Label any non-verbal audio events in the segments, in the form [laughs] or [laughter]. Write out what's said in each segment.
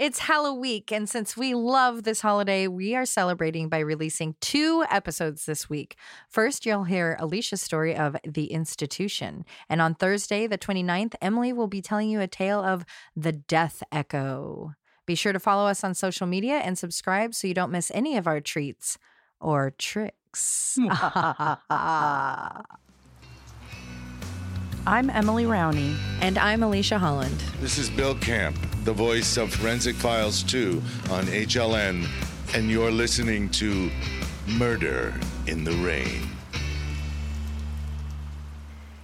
It's Halloween, and since we love this holiday, we are celebrating by releasing two episodes this week. First, you'll hear Alicia's story of The Institution. And on Thursday, the 29th, Emily will be telling you a tale of The Death Echo. Be sure to follow us on social media and subscribe so you don't miss any of our treats or tricks. [laughs] [laughs] [laughs] I'm Emily Rowney. and I'm Alicia Holland. This is Bill Camp, the voice of Forensic Files 2 on HLN, and you're listening to Murder in the Rain.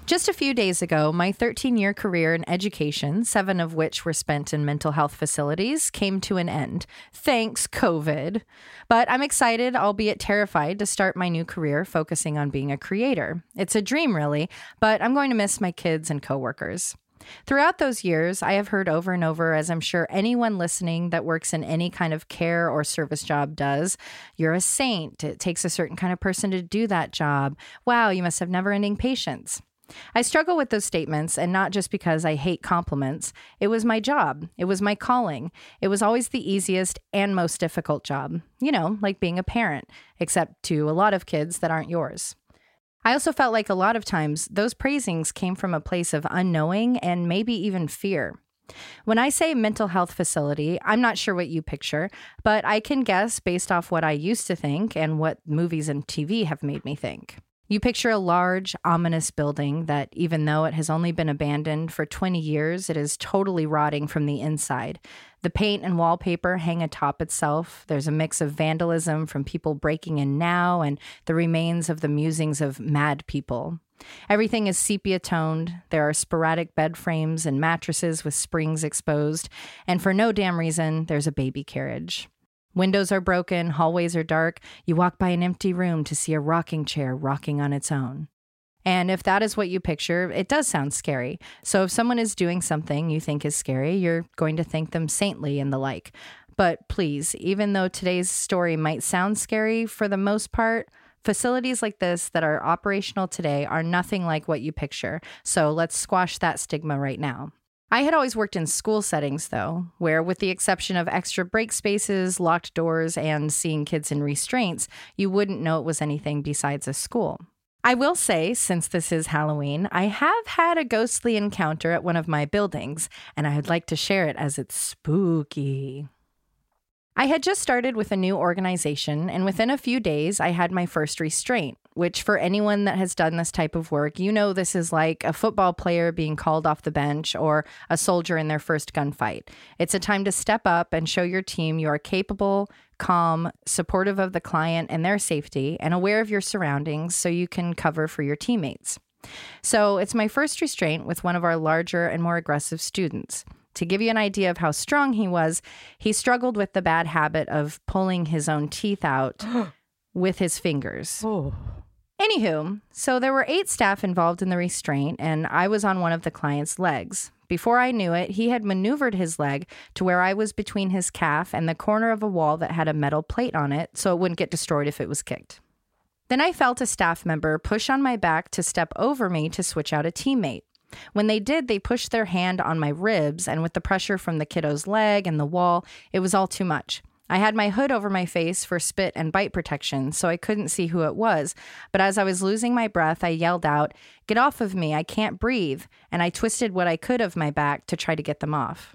Just a few days ago, my 13 year career in education, seven of which were spent in mental health facilities, came to an end. Thanks, COVID. But I'm excited, albeit terrified, to start my new career focusing on being a creator. It's a dream, really, but I'm going to miss my kids and coworkers. Throughout those years, I have heard over and over, as I'm sure anyone listening that works in any kind of care or service job does, you're a saint. It takes a certain kind of person to do that job. Wow, you must have never ending patience. I struggle with those statements, and not just because I hate compliments. It was my job. It was my calling. It was always the easiest and most difficult job. You know, like being a parent, except to a lot of kids that aren't yours. I also felt like a lot of times those praisings came from a place of unknowing and maybe even fear. When I say mental health facility, I'm not sure what you picture, but I can guess based off what I used to think and what movies and TV have made me think. You picture a large, ominous building that, even though it has only been abandoned for 20 years, it is totally rotting from the inside. The paint and wallpaper hang atop itself. There's a mix of vandalism from people breaking in now and the remains of the musings of mad people. Everything is sepia toned. There are sporadic bed frames and mattresses with springs exposed. And for no damn reason, there's a baby carriage. Windows are broken, hallways are dark. You walk by an empty room to see a rocking chair rocking on its own. And if that is what you picture, it does sound scary. So if someone is doing something you think is scary, you're going to think them saintly and the like. But please, even though today's story might sound scary for the most part, facilities like this that are operational today are nothing like what you picture. So let's squash that stigma right now. I had always worked in school settings, though, where, with the exception of extra break spaces, locked doors, and seeing kids in restraints, you wouldn't know it was anything besides a school. I will say, since this is Halloween, I have had a ghostly encounter at one of my buildings, and I would like to share it as it's spooky. I had just started with a new organization, and within a few days, I had my first restraint, which, for anyone that has done this type of work, you know this is like a football player being called off the bench or a soldier in their first gunfight. It's a time to step up and show your team you are capable, calm, supportive of the client and their safety, and aware of your surroundings so you can cover for your teammates. So, it's my first restraint with one of our larger and more aggressive students. To give you an idea of how strong he was, he struggled with the bad habit of pulling his own teeth out [gasps] with his fingers. Oh. Anywho, so there were eight staff involved in the restraint, and I was on one of the client's legs. Before I knew it, he had maneuvered his leg to where I was between his calf and the corner of a wall that had a metal plate on it so it wouldn't get destroyed if it was kicked. Then I felt a staff member push on my back to step over me to switch out a teammate. When they did, they pushed their hand on my ribs, and with the pressure from the kiddo's leg and the wall, it was all too much. I had my hood over my face for spit and bite protection, so I couldn't see who it was. But as I was losing my breath, I yelled out, Get off of me, I can't breathe. And I twisted what I could of my back to try to get them off.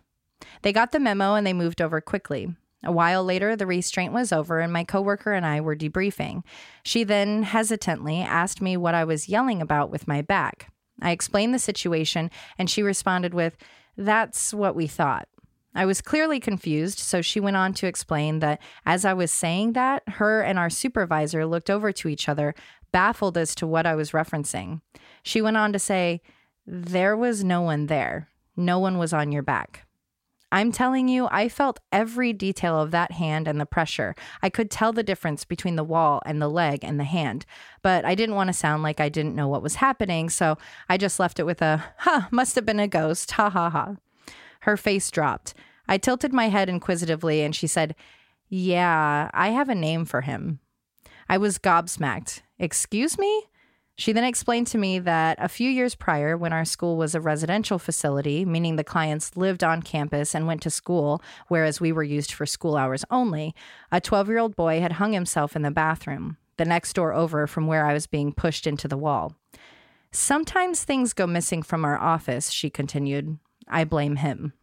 They got the memo and they moved over quickly. A while later, the restraint was over, and my coworker and I were debriefing. She then hesitantly asked me what I was yelling about with my back. I explained the situation, and she responded with, That's what we thought. I was clearly confused, so she went on to explain that as I was saying that, her and our supervisor looked over to each other, baffled as to what I was referencing. She went on to say, There was no one there. No one was on your back. I'm telling you, I felt every detail of that hand and the pressure. I could tell the difference between the wall and the leg and the hand, but I didn't want to sound like I didn't know what was happening, so I just left it with a, huh, must have been a ghost, ha ha ha. Her face dropped. I tilted my head inquisitively and she said, Yeah, I have a name for him. I was gobsmacked. Excuse me? She then explained to me that a few years prior, when our school was a residential facility, meaning the clients lived on campus and went to school, whereas we were used for school hours only, a 12 year old boy had hung himself in the bathroom, the next door over from where I was being pushed into the wall. Sometimes things go missing from our office, she continued. I blame him.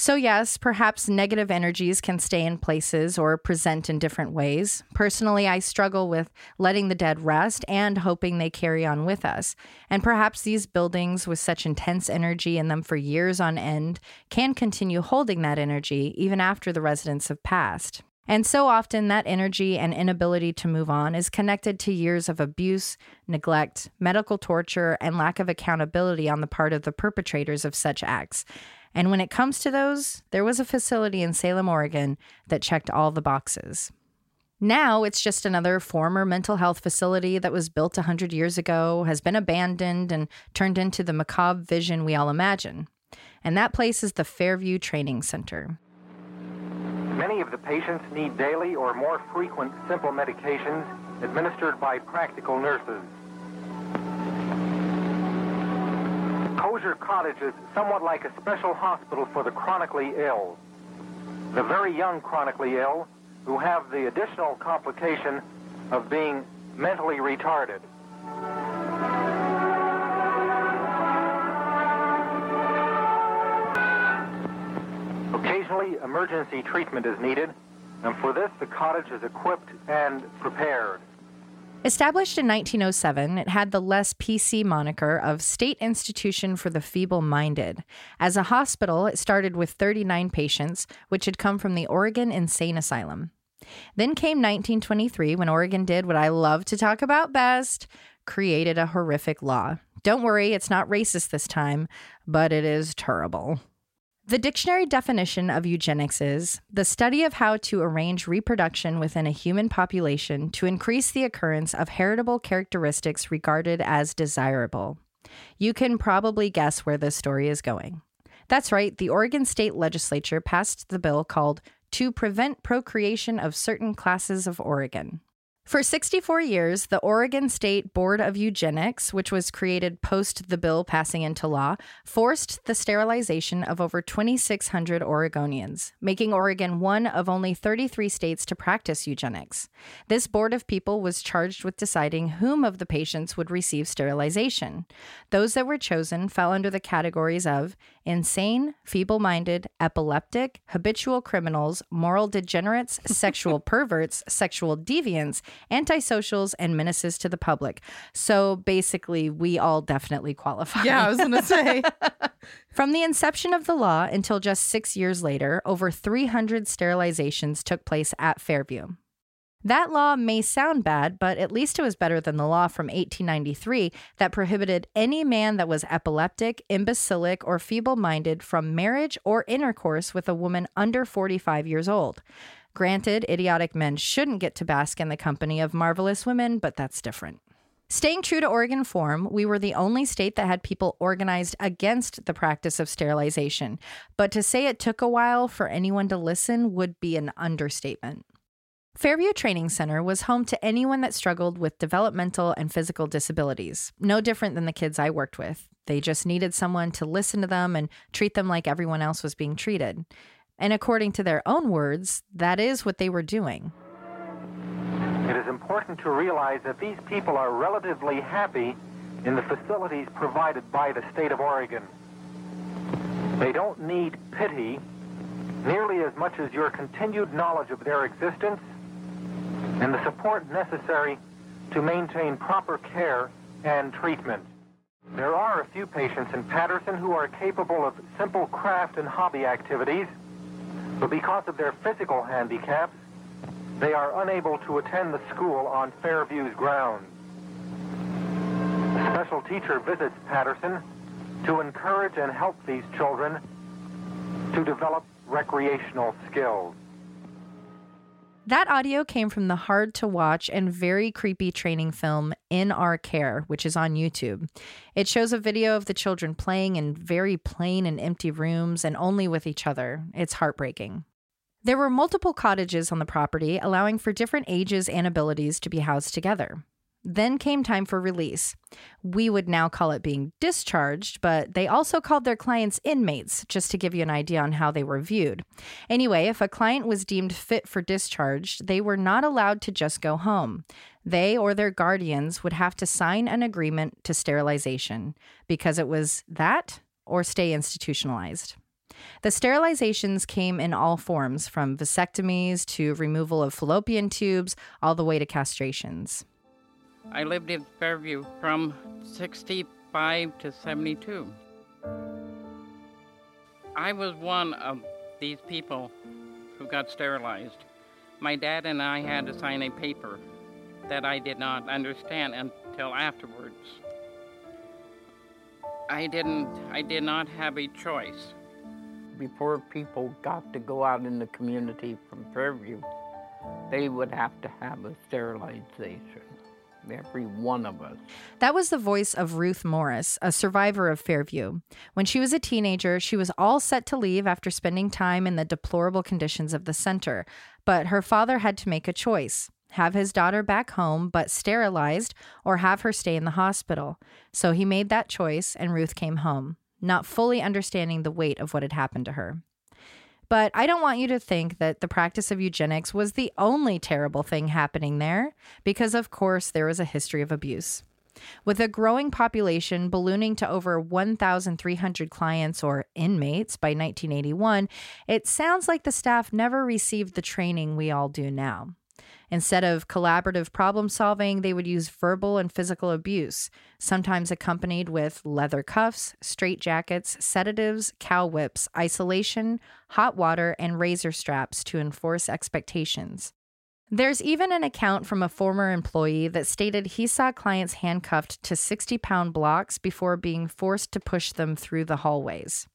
So, yes, perhaps negative energies can stay in places or present in different ways. Personally, I struggle with letting the dead rest and hoping they carry on with us. And perhaps these buildings with such intense energy in them for years on end can continue holding that energy even after the residents have passed. And so often, that energy and inability to move on is connected to years of abuse, neglect, medical torture, and lack of accountability on the part of the perpetrators of such acts. And when it comes to those, there was a facility in Salem, Oregon that checked all the boxes. Now it's just another former mental health facility that was built 100 years ago, has been abandoned, and turned into the macabre vision we all imagine. And that place is the Fairview Training Center. Many of the patients need daily or more frequent simple medications administered by practical nurses. Kosher Cottage is somewhat like a special hospital for the chronically ill. The very young chronically ill who have the additional complication of being mentally retarded. Emergency treatment is needed, and for this, the cottage is equipped and prepared. Established in 1907, it had the less PC moniker of State Institution for the Feeble Minded. As a hospital, it started with 39 patients, which had come from the Oregon Insane Asylum. Then came 1923 when Oregon did what I love to talk about best created a horrific law. Don't worry, it's not racist this time, but it is terrible. The dictionary definition of eugenics is the study of how to arrange reproduction within a human population to increase the occurrence of heritable characteristics regarded as desirable. You can probably guess where this story is going. That's right, the Oregon State Legislature passed the bill called To Prevent Procreation of Certain Classes of Oregon. For 64 years, the Oregon State Board of Eugenics, which was created post the bill passing into law, forced the sterilization of over 2,600 Oregonians, making Oregon one of only 33 states to practice eugenics. This board of people was charged with deciding whom of the patients would receive sterilization. Those that were chosen fell under the categories of insane, feeble minded, epileptic, habitual criminals, moral degenerates, [laughs] sexual perverts, sexual deviants, antisocials, and menaces to the public. So basically, we all definitely qualify. Yeah, I was going to say. [laughs] From the inception of the law until just six years later, over 300 sterilizations took place at Fairview. That law may sound bad, but at least it was better than the law from 1893 that prohibited any man that was epileptic, imbecilic, or feeble minded from marriage or intercourse with a woman under 45 years old. Granted, idiotic men shouldn't get to bask in the company of marvelous women, but that's different. Staying true to Oregon form, we were the only state that had people organized against the practice of sterilization. But to say it took a while for anyone to listen would be an understatement. Fairview Training Center was home to anyone that struggled with developmental and physical disabilities, no different than the kids I worked with. They just needed someone to listen to them and treat them like everyone else was being treated. And according to their own words, that is what they were doing. It is important to realize that these people are relatively happy in the facilities provided by the state of Oregon. They don't need pity nearly as much as your continued knowledge of their existence and the support necessary to maintain proper care and treatment. There are a few patients in Patterson who are capable of simple craft and hobby activities, but because of their physical handicaps, they are unable to attend the school on Fairview's grounds. A special teacher visits Patterson to encourage and help these children to develop recreational skills. That audio came from the hard to watch and very creepy training film In Our Care, which is on YouTube. It shows a video of the children playing in very plain and empty rooms and only with each other. It's heartbreaking. There were multiple cottages on the property, allowing for different ages and abilities to be housed together. Then came time for release. We would now call it being discharged, but they also called their clients inmates, just to give you an idea on how they were viewed. Anyway, if a client was deemed fit for discharge, they were not allowed to just go home. They or their guardians would have to sign an agreement to sterilization because it was that or stay institutionalized. The sterilizations came in all forms, from vasectomies to removal of fallopian tubes, all the way to castrations. I lived in Fairview from 65 to 72. I was one of these people who got sterilized. My dad and I had to sign a paper that I did not understand until afterwards. I didn't I did not have a choice. Before people got to go out in the community from Fairview, they would have to have a sterilization every one of us. That was the voice of Ruth Morris, a survivor of Fairview. When she was a teenager, she was all set to leave after spending time in the deplorable conditions of the center, but her father had to make a choice have his daughter back home but sterilized, or have her stay in the hospital. So he made that choice, and Ruth came home, not fully understanding the weight of what had happened to her. But I don't want you to think that the practice of eugenics was the only terrible thing happening there, because of course there was a history of abuse. With a growing population ballooning to over 1,300 clients or inmates by 1981, it sounds like the staff never received the training we all do now. Instead of collaborative problem solving, they would use verbal and physical abuse, sometimes accompanied with leather cuffs, straitjackets, sedatives, cow whips, isolation, hot water, and razor straps to enforce expectations. There's even an account from a former employee that stated he saw clients handcuffed to 60 pound blocks before being forced to push them through the hallways.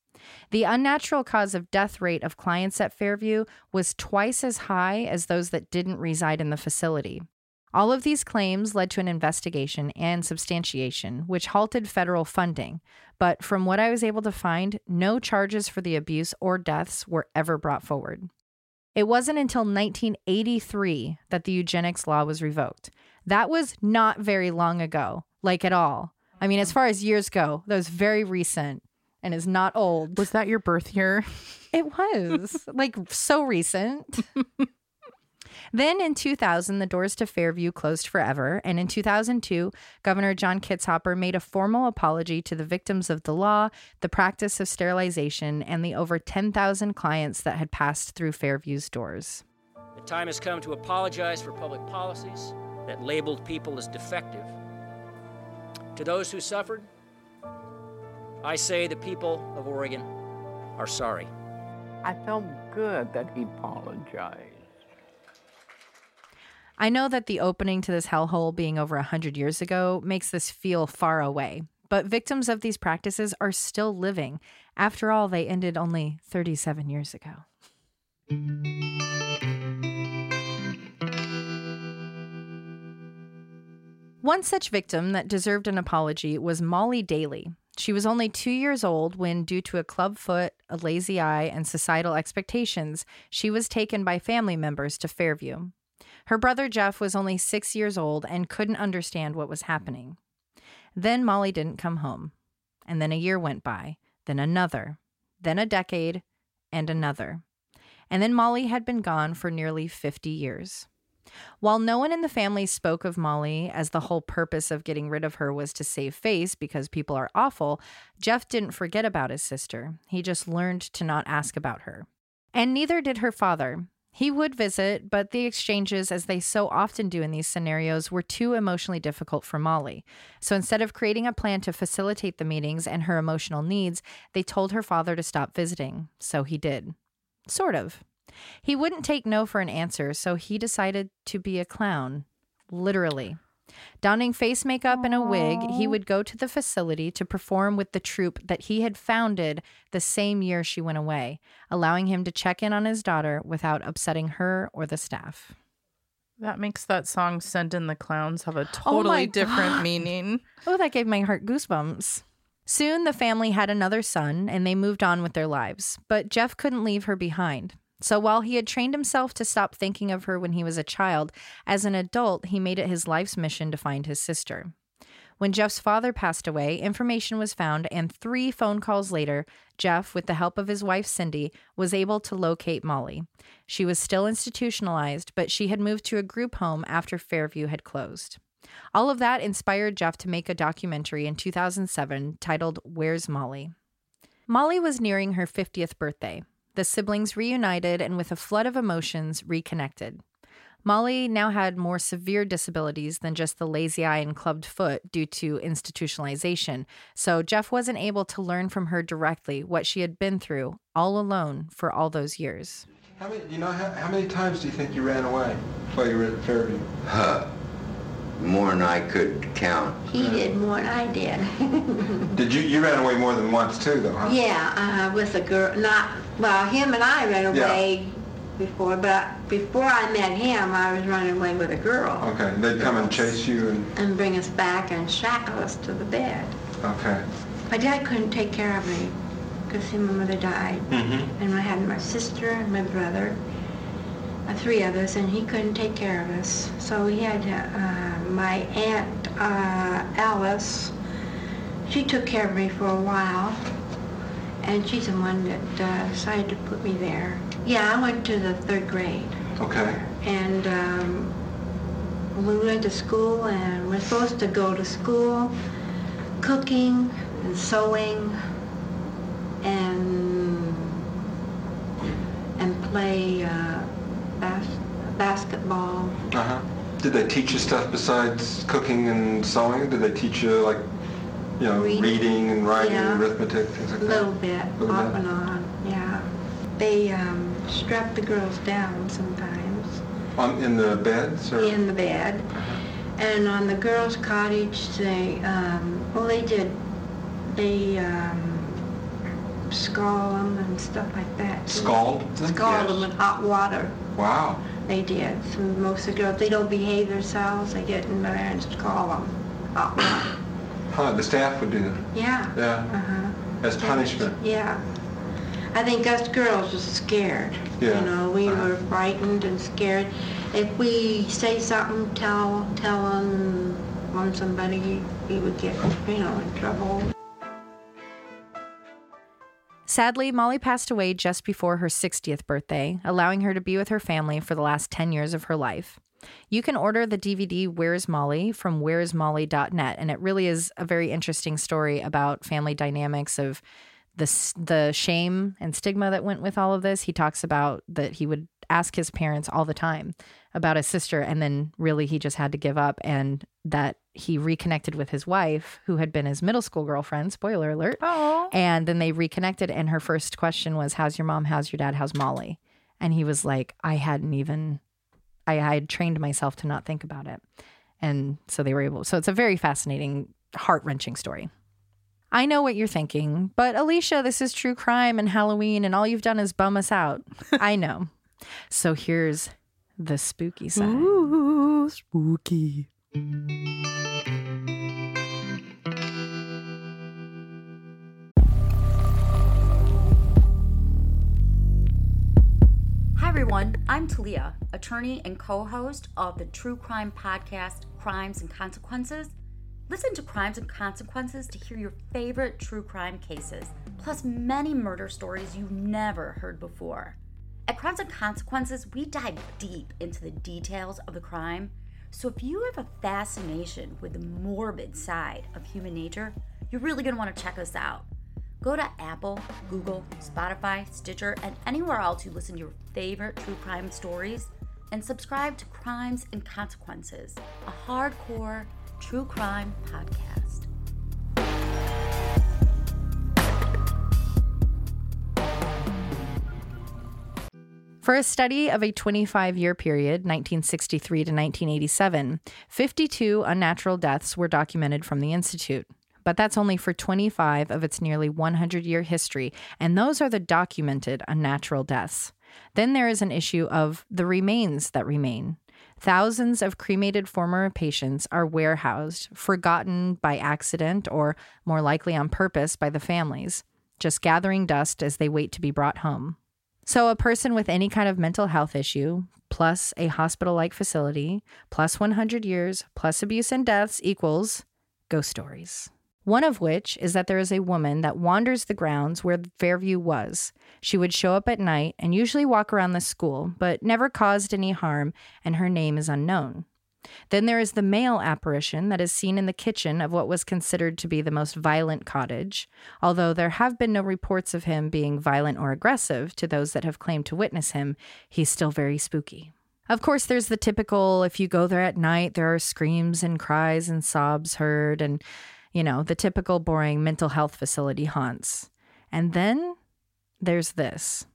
The unnatural cause of death rate of clients at Fairview was twice as high as those that didn't reside in the facility. All of these claims led to an investigation and substantiation, which halted federal funding. But from what I was able to find, no charges for the abuse or deaths were ever brought forward. It wasn't until 1983 that the eugenics law was revoked. That was not very long ago, like at all. I mean, as mm-hmm. far as years go, that was very recent and is not old. Was that your birth year? [laughs] It was like so recent. [laughs] then in 2000, the doors to Fairview closed forever. And in 2002, Governor John Kitzhaber made a formal apology to the victims of the law, the practice of sterilization, and the over 10,000 clients that had passed through Fairview's doors. The time has come to apologize for public policies that labeled people as defective. To those who suffered, I say the people of Oregon are sorry. I felt good that he apologized. I know that the opening to this hellhole being over 100 years ago makes this feel far away, but victims of these practices are still living. After all, they ended only 37 years ago. One such victim that deserved an apology was Molly Daly, she was only two years old when, due to a club foot, a lazy eye, and societal expectations, she was taken by family members to Fairview. Her brother Jeff was only six years old and couldn't understand what was happening. Then Molly didn't come home. And then a year went by, then another, then a decade, and another. And then Molly had been gone for nearly 50 years. While no one in the family spoke of Molly as the whole purpose of getting rid of her was to save face because people are awful, Jeff didn't forget about his sister. He just learned to not ask about her. And neither did her father. He would visit, but the exchanges, as they so often do in these scenarios, were too emotionally difficult for Molly. So instead of creating a plan to facilitate the meetings and her emotional needs, they told her father to stop visiting. So he did. Sort of. He wouldn't take no for an answer, so he decided to be a clown, literally. Donning face makeup and a wig, he would go to the facility to perform with the troupe that he had founded the same year she went away, allowing him to check in on his daughter without upsetting her or the staff. That makes that song Send in the Clowns have a oh totally oh different meaning. Oh, that gave my heart goosebumps. Soon the family had another son and they moved on with their lives, but Jeff couldn't leave her behind. So while he had trained himself to stop thinking of her when he was a child, as an adult, he made it his life's mission to find his sister. When Jeff's father passed away, information was found, and three phone calls later, Jeff, with the help of his wife Cindy, was able to locate Molly. She was still institutionalized, but she had moved to a group home after Fairview had closed. All of that inspired Jeff to make a documentary in 2007 titled Where's Molly? Molly was nearing her 50th birthday. The siblings reunited and, with a flood of emotions, reconnected. Molly now had more severe disabilities than just the lazy eye and clubbed foot due to institutionalization, so Jeff wasn't able to learn from her directly what she had been through all alone for all those years. How many, you know, how, how many times do you think you ran away while you were at Fairview? Huh. More than I could count. He did more than I did. [laughs] Did you, you ran away more than once too, though, huh? yeah, uh, with a girl, not, well, him and I ran Yeah. away before, but before I met him, I was running away with a girl Okay, they'd come and chase you and, and bring us back and shackle us to the bed. okay. My dad couldn't take care of me because him and mother died. Mm-hmm. And I had my sister and my brother, uh, three us, and he couldn't take care of us. So we had uh, my aunt uh, Alice. She took care of me for a while, and she's the one that uh, decided to put me there. Yeah, I went to the third grade, Okay. and um, we went to school, and we're supposed to go to school, cooking and sewing, and and play uh, basketball. Uh-huh. Did they teach you stuff besides cooking and sewing? Did they teach you, like, you know, Reading. reading, and writing, Yeah. arithmetic, things like that? A little bit, off and on, yeah. They um, strap the girls down sometimes On, in the beds, or? in the bed. And on the girls' cottage, they, um, well, they did, they um, scald them and stuff like that. Scald them? Scald Yes. them in hot water. Wow. They did. So most of the girls, they don't behave themselves, they get in there and call them. Huh, the staff would do that, Yeah. yeah, Uh-huh. as punishment. Yeah. I think us girls were scared. Yeah. You know, we Uh-huh. were frightened and scared. If we say something, tell, tell on, on somebody, we would get, you know, in trouble. Sadly, Molly passed away just before her 60th birthday, allowing her to be with her family for the last 10 years of her life. You can order the DVD Where's Molly from where'smolly.net, and it really is a very interesting story about family dynamics of the the shame and stigma that went with all of this. He talks about that he would ask his parents all the time about his sister, and then really he just had to give up, and that he reconnected with his wife, who had been his middle school girlfriend. Spoiler alert. Oh. And then they reconnected, and her first question was, How's your mom? How's your dad? How's Molly? And he was like, I hadn't even, I, I had trained myself to not think about it. And so they were able, so it's a very fascinating, heart wrenching story. I know what you're thinking, but Alicia, this is true crime and Halloween, and all you've done is bum us out. [laughs] I know. So here's the spooky side. Ooh, spooky. Hi, everyone. I'm Talia, attorney and co host of the true crime podcast, Crimes and Consequences. Listen to Crimes and Consequences to hear your favorite true crime cases, plus many murder stories you've never heard before. At Crimes and Consequences, we dive deep into the details of the crime. So if you have a fascination with the morbid side of human nature, you're really going to want to check us out. Go to Apple, Google, Spotify, Stitcher, and anywhere else you listen to your favorite true crime stories, and subscribe to Crimes and Consequences, a hardcore true crime podcast. For a study of a 25 year period, 1963 to 1987, 52 unnatural deaths were documented from the Institute. But that's only for 25 of its nearly 100 year history, and those are the documented unnatural deaths. Then there is an issue of the remains that remain. Thousands of cremated former patients are warehoused, forgotten by accident or more likely on purpose by the families, just gathering dust as they wait to be brought home. So, a person with any kind of mental health issue, plus a hospital like facility, plus 100 years, plus abuse and deaths equals ghost stories. One of which is that there is a woman that wanders the grounds where Fairview was. She would show up at night and usually walk around the school, but never caused any harm, and her name is unknown. Then there is the male apparition that is seen in the kitchen of what was considered to be the most violent cottage, although there have been no reports of him being violent or aggressive to those that have claimed to witness him, he's still very spooky. Of course, there's the typical if you go there at night, there are screams and cries and sobs heard, and, you know, the typical boring mental health facility haunts. And then there's this.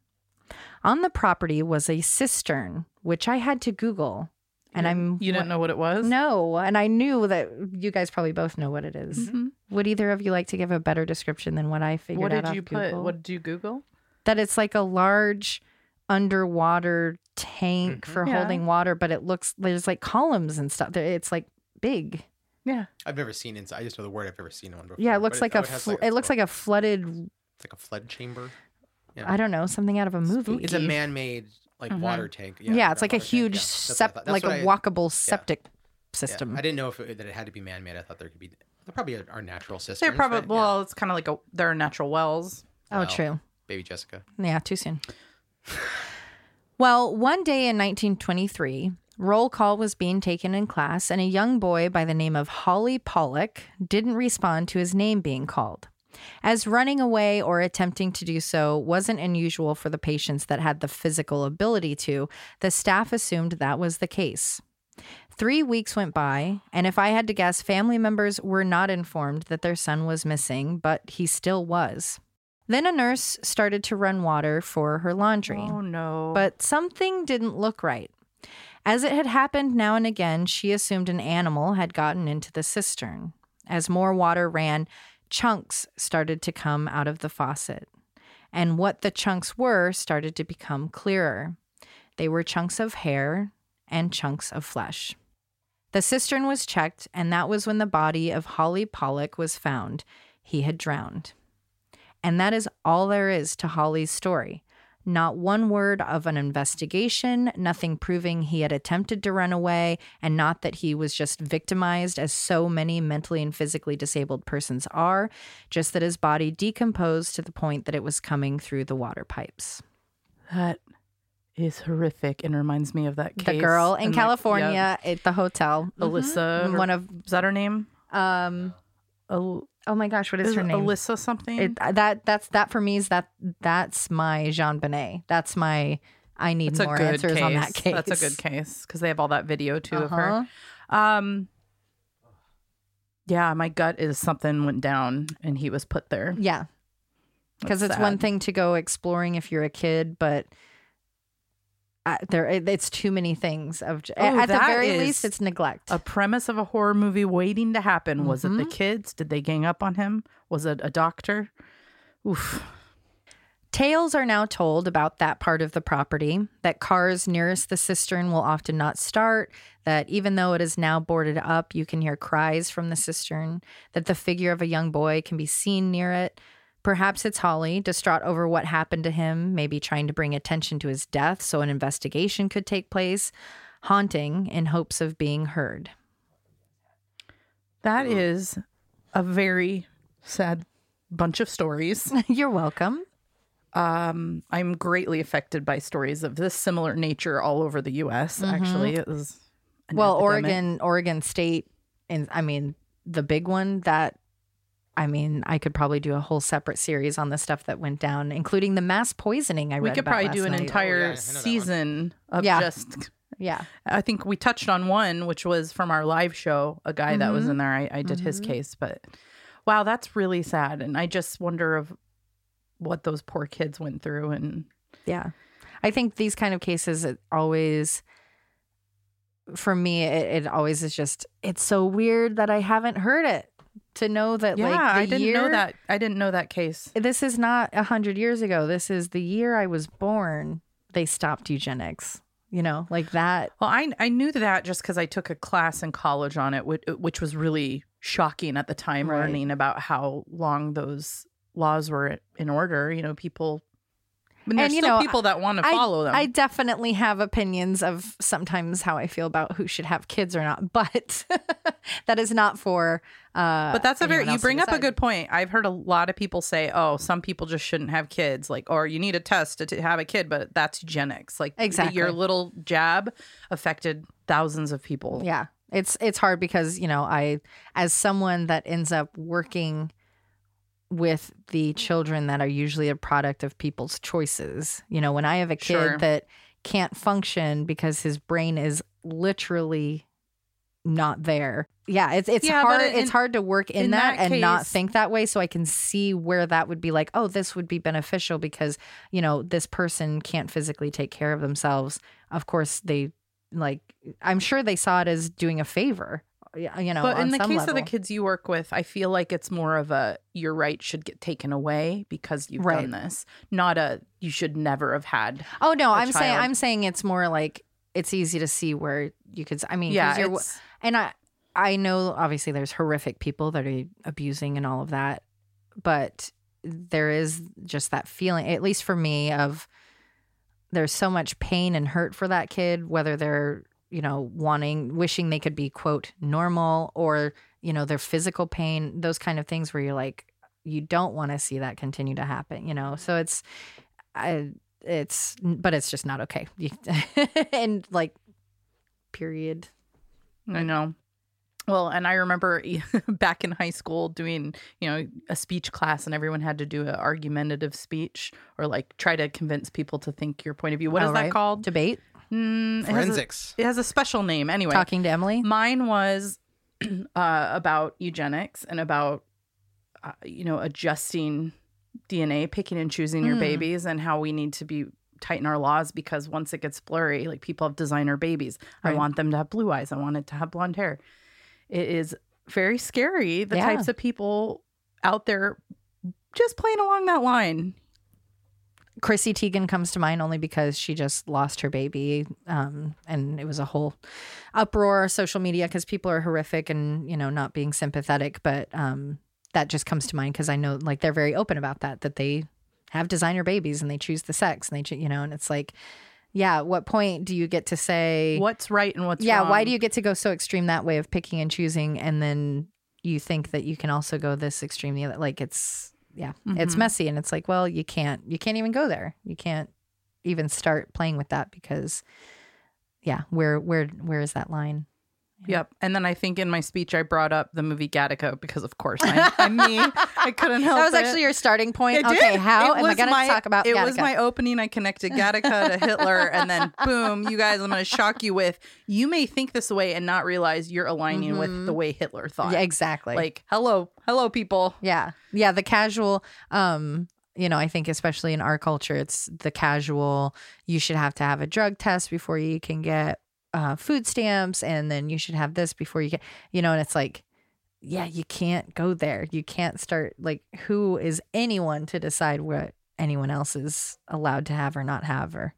On the property was a cistern, which I had to Google. And I'm You didn't know what it was? no, and I knew that you guys probably both know what it is. Mhm. Would either of you like to give a better description than what I figured What out did off you put? Google? What did you Google? That it's like a large underwater tank for Yeah. holding water, but it looks there's like columns and stuff. It's like big. Yeah. I've never seen inside. I just know the word. I've never seen one before. Yeah, it but looks like oh, a it fl- like a it looks like a flooded. It's like a flood chamber. Yeah. I don't know something out of a movie. It's a man-made like Mhm. water tank. Yeah, it's like a tank. huge Yeah, that's what I sep- like a I- walkable septic Yeah. system. I didn't know if it, that it had to be man-made. I thought there could be. There probably are, are natural systems. They're probably right? well, it's kind of like a they're natural wells. Oh, Well, true. Baby Jessica. Yeah, too soon. well, one day in 1923, roll call was being taken in class, and a young boy by the name of Holly Pollock didn't respond to his name being called. As running away or attempting to do so wasn't unusual for the patients that had the physical ability to, the staff assumed that was the case. Three weeks went by, and if I had to guess, family members were not informed that their son was missing, but he still was. Then a nurse started to run water for her laundry. Oh no. But something didn't look right. As it had happened now and again, she assumed an animal had gotten into the cistern. As more water ran, chunks started to come out of the faucet. And what the chunks were started to become clearer. They were chunks of hair and chunks of flesh. The cistern was checked, and that was when the body of Holly Pollock was found. He had drowned. And that is all there is to Holly's story. Not one word of an investigation, nothing proving he had attempted to run away, and not that he was just victimized, as so many mentally and physically disabled persons are, just that his body decomposed to the point that it was coming through the water pipes. that is horrific and reminds me of that case. The girl in California yeah, at the hotel, Alyssa. Mhm. or- one of is that her name? um. Al- Oh my gosh, what is, is her name? Alyssa something. It, that that's that for me is that that's my JonBenét. That's my I need That's more answers case. on that case. That's a good case because they have all that video too of her. Uh-huh. Um, yeah, my gut is something went down and he was put there. Yeah. Because it's one thing to go exploring if you're a kid, but uh, there it's too many things. Of Oh, at the very least, it's neglect. A premise of a horror movie waiting to happen. Was it the Mhm. kids? Did they gang up on him? Was it a doctor? Oof. Tales are now told about that part of the property that cars nearest the cistern will often not start, that even though it is now boarded up, you can hear cries from the cistern, that the figure of a young boy can be seen near it. Perhaps it's Holly, distraught over what happened to him, maybe trying to bring attention to his death so an investigation could take place, haunting in hopes of being heard. That is a very sad bunch of stories. [laughs] You're welcome. Um, I'm greatly affected by stories of this similar nature all over the U.S. Mhm. Actually, it was an well epidemic. oregon oregon state and i mean the big one that i mean i could probably do a whole separate series on the stuff that went down including the mass poisoning i We read could about probably last do an night. entire season of Yeah. just. [laughs] yeah I think we touched on one, which was from our live show. A guy that was Mhm. in there. I, I did his Mhm. case, but wow, that's really sad. And I just wonder of what those poor kids went through. And yeah i think these kind of cases it always for me it, it always is just it's so weird that i haven't heard it to know that yeah, like the I didn't know that. I didn't know that case. this is not a hundred years ago this is the year i was born they stopped eugenics you know like that Well, I I knew that just because I took a class in college on it, which, which was really shocking at the time, Right. learning about how long those laws were in order. You know, people And there's still people that want to I- follow them. I definitely have opinions of sometimes how I feel about who should have kids or not, [laughs] but that is not for. Uh, But that's a very you bring up a good point. I've heard a lot of people say, "Oh, some people just shouldn't have kids," like, or you need a test to, to have a kid, but that's eugenics. Like, Exactly. your little jab affected thousands of people. Yeah. It's it's hard because, you know, I as someone that ends up working with the children that are usually a product of people's choices. You know, when I have a kid Sure. that can't function because his brain is literally not there. Yeah, it's it's Yeah, hard in- it's hard to work in, in that, that and not think that way so I can see where that would be like, oh, this would be beneficial because, you know, this person can't physically take care of themselves. Of course, they like I'm sure they saw it as doing a favor. Y- uh, You know, but in the case of the kids you work with, I feel like it's more of a your right should get taken away because you've Right. done this, not a you should never have had. Oh no, I'm saying. I'm saying it's more like it's easy to see where you could. I mean, Yeah, you're- and I I know obviously there's horrific people that are abusing and all of that, but there is just that feeling, at least for me, of there's so much pain and hurt for that kid, whether they're you know wanting, wishing they could be quote normal or you know their physical pain, those kind of things where you're like you don't want to see that continue to happen, you know. So it's I it's but it's just not okay. [laughs] And like period. I know. Well, and I remember [laughs] back in high school doing, you know, a speech class and everyone had to do an argumentative speech or like try to convince people to think your point of view. What is Oh, that right. called? Debate? Mm, it has a- Forensics. It has, a, special name anyway. Talking to Emily? Mine was [clears throat] uh, about eugenics and about, uh, you know, adjusting DNA, picking and choosing your Mm. babies, and how we need to be tighten our laws because once it gets blurry, like people have designer babies. I want them to have blue eyes. I want it to have blonde hair. It is very scary. The Yeah. types of people out there just playing along that line. Chrissy Teigen comes to mind only because she just lost her baby, um, and it was a whole uproar on social media because people are horrific and you know not being sympathetic. But um, that just comes to mind because I know like they're very open about that that they have designer babies and they choose the sex and they you know and it's like yeah at what point do you get to say What's right and what's yeah why do you get to go so extreme that way of picking and choosing and then you think that you can also go this extreme the other like it's yeah. It's Mhm. messy and it's like well you can't you can't even go there. You can't even start playing with that because yeah where where where is that line Yep. And then I think in my speech I brought up the movie Gattaca because of course I, I'm me. I couldn't help it. that was it. actually your starting point It okay did. how It am i going to talk about it was my opening i connected gattaca to hitler and then boom you guys i'm going to shock you with you may think this way and not realize you're aligning with the way hitler thought yeah exactly like hello hello people Yeah. Yeah. The casual, um, you know, I think especially in our culture, it's the casual, you should have to have a drug test before you can get uh, food stamps. And then you should have this before you get, you know, and it's like, yeah, you can't go there. You can't start, like, who is anyone to decide what anyone else is allowed to have or not have or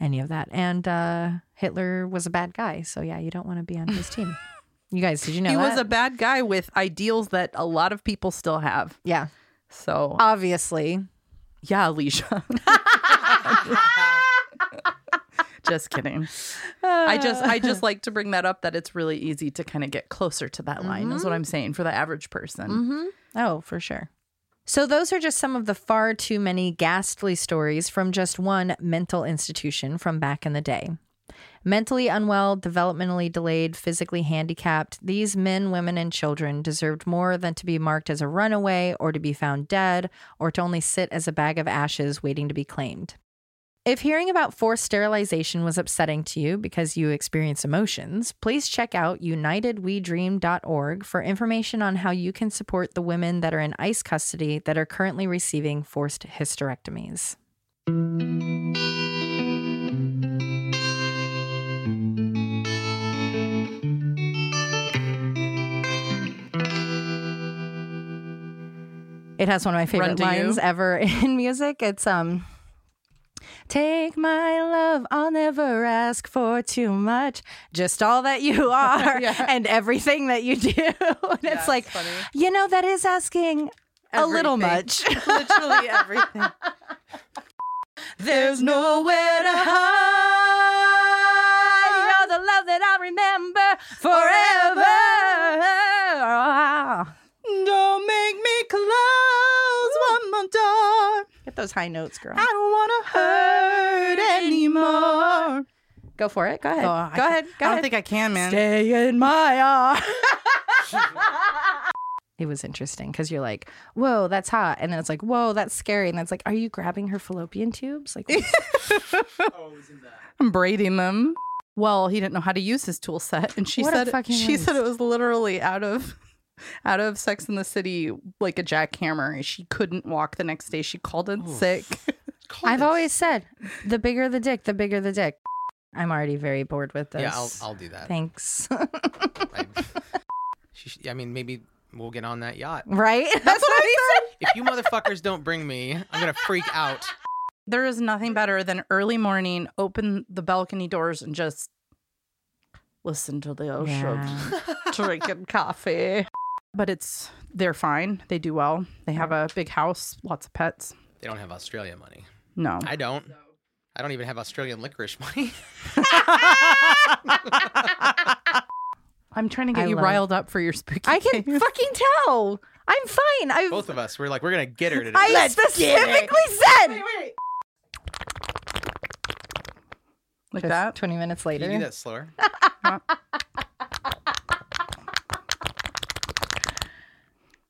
any of that. And uh, Hitler was a bad guy. So, yeah, you don't want to be on his [laughs] team. You guys, did you know he was a bad guy with ideals that a lot of people still have yeah. so Obviously. yeah alicia [laughs] [laughs] just kidding [laughs] i just i just like to bring that up that it's really easy to kind of get closer to that line is what i'm saying for the average person Mm-hmm. Oh, for sure. So, those are just some of the far too many ghastly stories from just one mental institution from back in the day. Mentally unwell, developmentally delayed, physically handicapped, these men, women, and children deserved more than to be marked as a runaway or to be found dead or to only sit as a bag of ashes waiting to be claimed. If hearing about forced sterilization was upsetting to you because you experience emotions, please check out unitedwedream.org for information on how you can support the women that are in ICE custody that are currently receiving forced hysterectomies. It has one of my favorite lines You? ever [laughs] in music. It's um Take my love, I'll never ask for too much. Just all that you [laughs] are and everything that you do. [laughs] and it's like, you know, that is asking a little much. [laughs] literally everything There's nowhere to hide. You're the love that I'll remember forever. Ah. Don't make me close one more door. Get those high notes, girl. I don't want to hurt anymore. Go for it. Go ahead. Oh, I Go ahead. Go I don't ahead. think I can, man. Stay in my arms. [laughs] it was interesting because you're like, whoa, that's hot. And then it's like, whoa, that's scary. And then it's like, are you grabbing her fallopian tubes? Like, [laughs] I'm braiding them. Well, he didn't know how to use his tool set, and she What said fucking she said it was literally out of out of Sex in the City, like a jackhammer. She couldn't walk the next day. She called in sick. [laughs] I've always said, the bigger the dick, the bigger the dick. I'm already very bored with this. Yeah, I'll, I'll do that. Thanks. [laughs] She sh- I mean, maybe we'll get on that yacht. right? That's what he [laughs] said. If you motherfuckers don't bring me, I'm gonna freak out. There is nothing better than early morning, open the balcony doors, and just listen to the ocean, drinking coffee. But it's they're fine. They do well. They have a big house, lots of pets. They don't have Australia money. No, I don't. I don't even have Australian licorice money. [laughs] I'm trying to get I you love- riled up for your spooky. I can case. fucking tell. I'm fine. I Both of us. We're like, we're gonna get her today. I let specifically said. like Just that. 20 minutes Can later. you do that slower? [laughs] [laughs]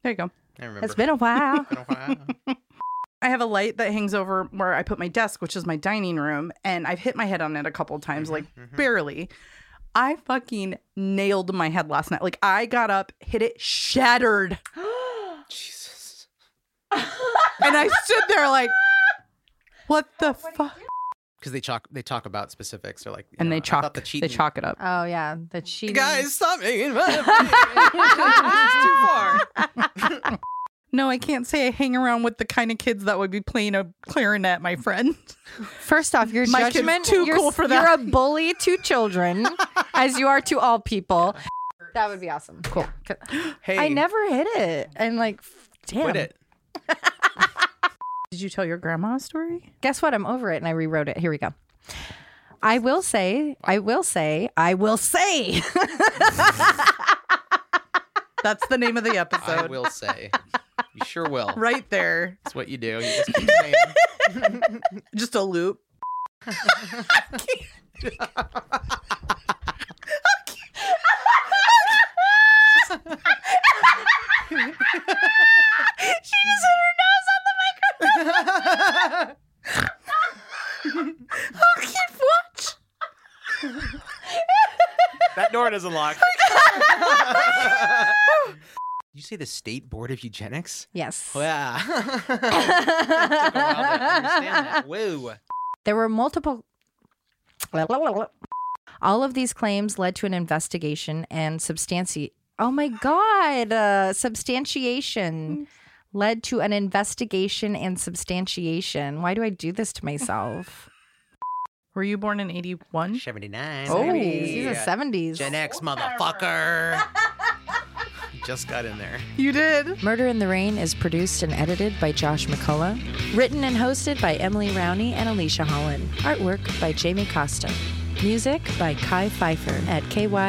There you go. I remember. It's been a while. Been a while. [laughs] I have a light that hangs over where I put my desk, which is my dining room, and I've hit my head on it a couple of times, like mm-hmm. barely. I fucking nailed my head last night. Like I got up, hit it, shattered, Jesus. [gasps] and I stood there like, "What the fuck?" Because they talk, they talk about specifics. They're like, And know, they I thought chalk, the they cheating. chalk it up. Oh yeah, the cheating. Guys, stop making fun of me. [laughs] this is too far. [laughs] No, I can't say I hang around with the kind of kids that would be playing a clarinet, my friend. First off, your [laughs] My judgment. too you're, cool for that. You're a bully to children, as you are to all people. That would be awesome. Cool. [gasps] Hey, I never hit it, and like, damn. quit it. Did you tell your grandma a story? Guess what? I'm over it, and I rewrote it. Here we go. I will say. I will say. I will say. [laughs] That's the name of the episode. I will say, you sure will. [laughs] Right there. That's what you do. You just keep saying. [laughs] Just a loop. she just hit her nose on the microphone. okay, watch. that door doesn't lock. [laughs] you say the state board of eugenics? Yes. Yeah. [laughs] Took a while to understand that. [laughs] Whoa. There were multiple. All of these claims led to an investigation and substanti. Oh my God. Uh, substantiation led to an investigation and substantiation. Why do I do this to myself? [laughs] Were you born in 81? 79. Oh, baby. he's a 70s. Gen X motherfucker. [laughs] Just got in there. You did. Murder in the Rain is produced and edited by Josh McCullough. Written and hosted by Emily Rowney and Alicia Holland. Artwork by Jamie Costa. Music by Kai Pfeiffer at kyfifer.com.